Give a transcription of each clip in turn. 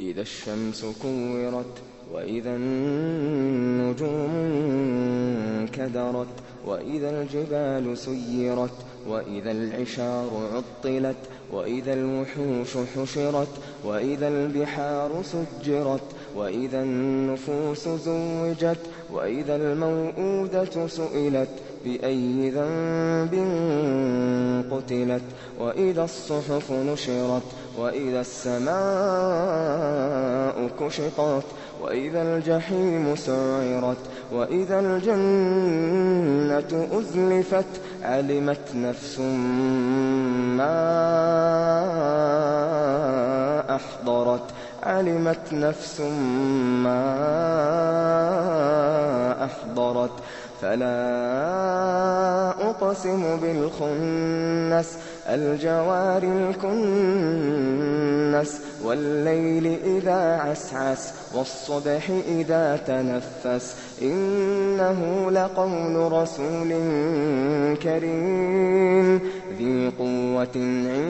إِذَا الشَّمْسُ كُوِّرَتْ وَإِذَا النُّجُومُ انكَدَرَتْ وَإِذَا الْجِبَالُ سُيِّرَتْ وَإِذَا الْعِشَارُ عُطِّلَتْ وَإِذَا الْوُحُوشُ حُشِرَتْ وَإِذَا الْبِحَارُ سُجِّرَتْ وَإِذَا النُّفُوسُ زُوِّجَتْ وَإِذَا الْمَوْءُودَةُ سُئِلَتْ بِأَيِّ ذَنبٍ قُتِلَتْ وَإِذَا الصُّحُفُ نُشِرَتْ وَإِذَا السَّمَاءُ كُشِطَتْ وَإِذَا الْجَحِيمُ سُعِّرَتْ وَإِذَا الْجَنَّةُ أُزْلِفَتْ عَلِمَتْ نَفْسٌ عَلِمَتْ نَفْسٌ مَّا أَحْضَرَتْ. فَلَا أُقْسِمُ بِالْخُنَّسِ الْجَوَارِ الْكُنَّسِ وَاللَّيْلِ إِذَا عَسْعَسَ وَالصُّبْحِ إِذَا تَنَفَّسَ. إِنَّهُ لَقَوْلُ رَسُولٍ كَرِيمٍ ذِي قُوَّةٍ عِندَ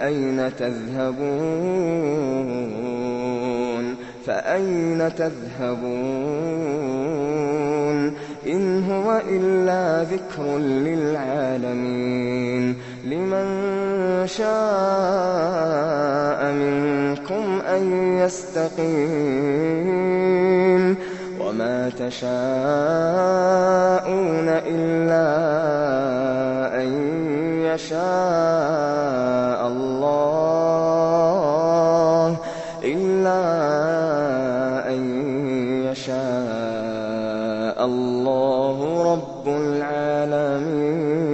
فَأَيْنَ تَذْهَبُونَ؟ فَأَيْنَ تَذْهَبُونَ؟ إِنْ هُوَ إِلَّا ذِكْرٌ لِّلْعَالَمِينَ. لِمَن شَاءَ مِنكُمْ أَن يَسْتَقِيمَ. وَمَا تَشَاءُونَ إِلَّا أَن يَشَاءَ اللَّهُ. يَشَاءَ اللَّهُ رَبُّ الْعَالَمِينَ.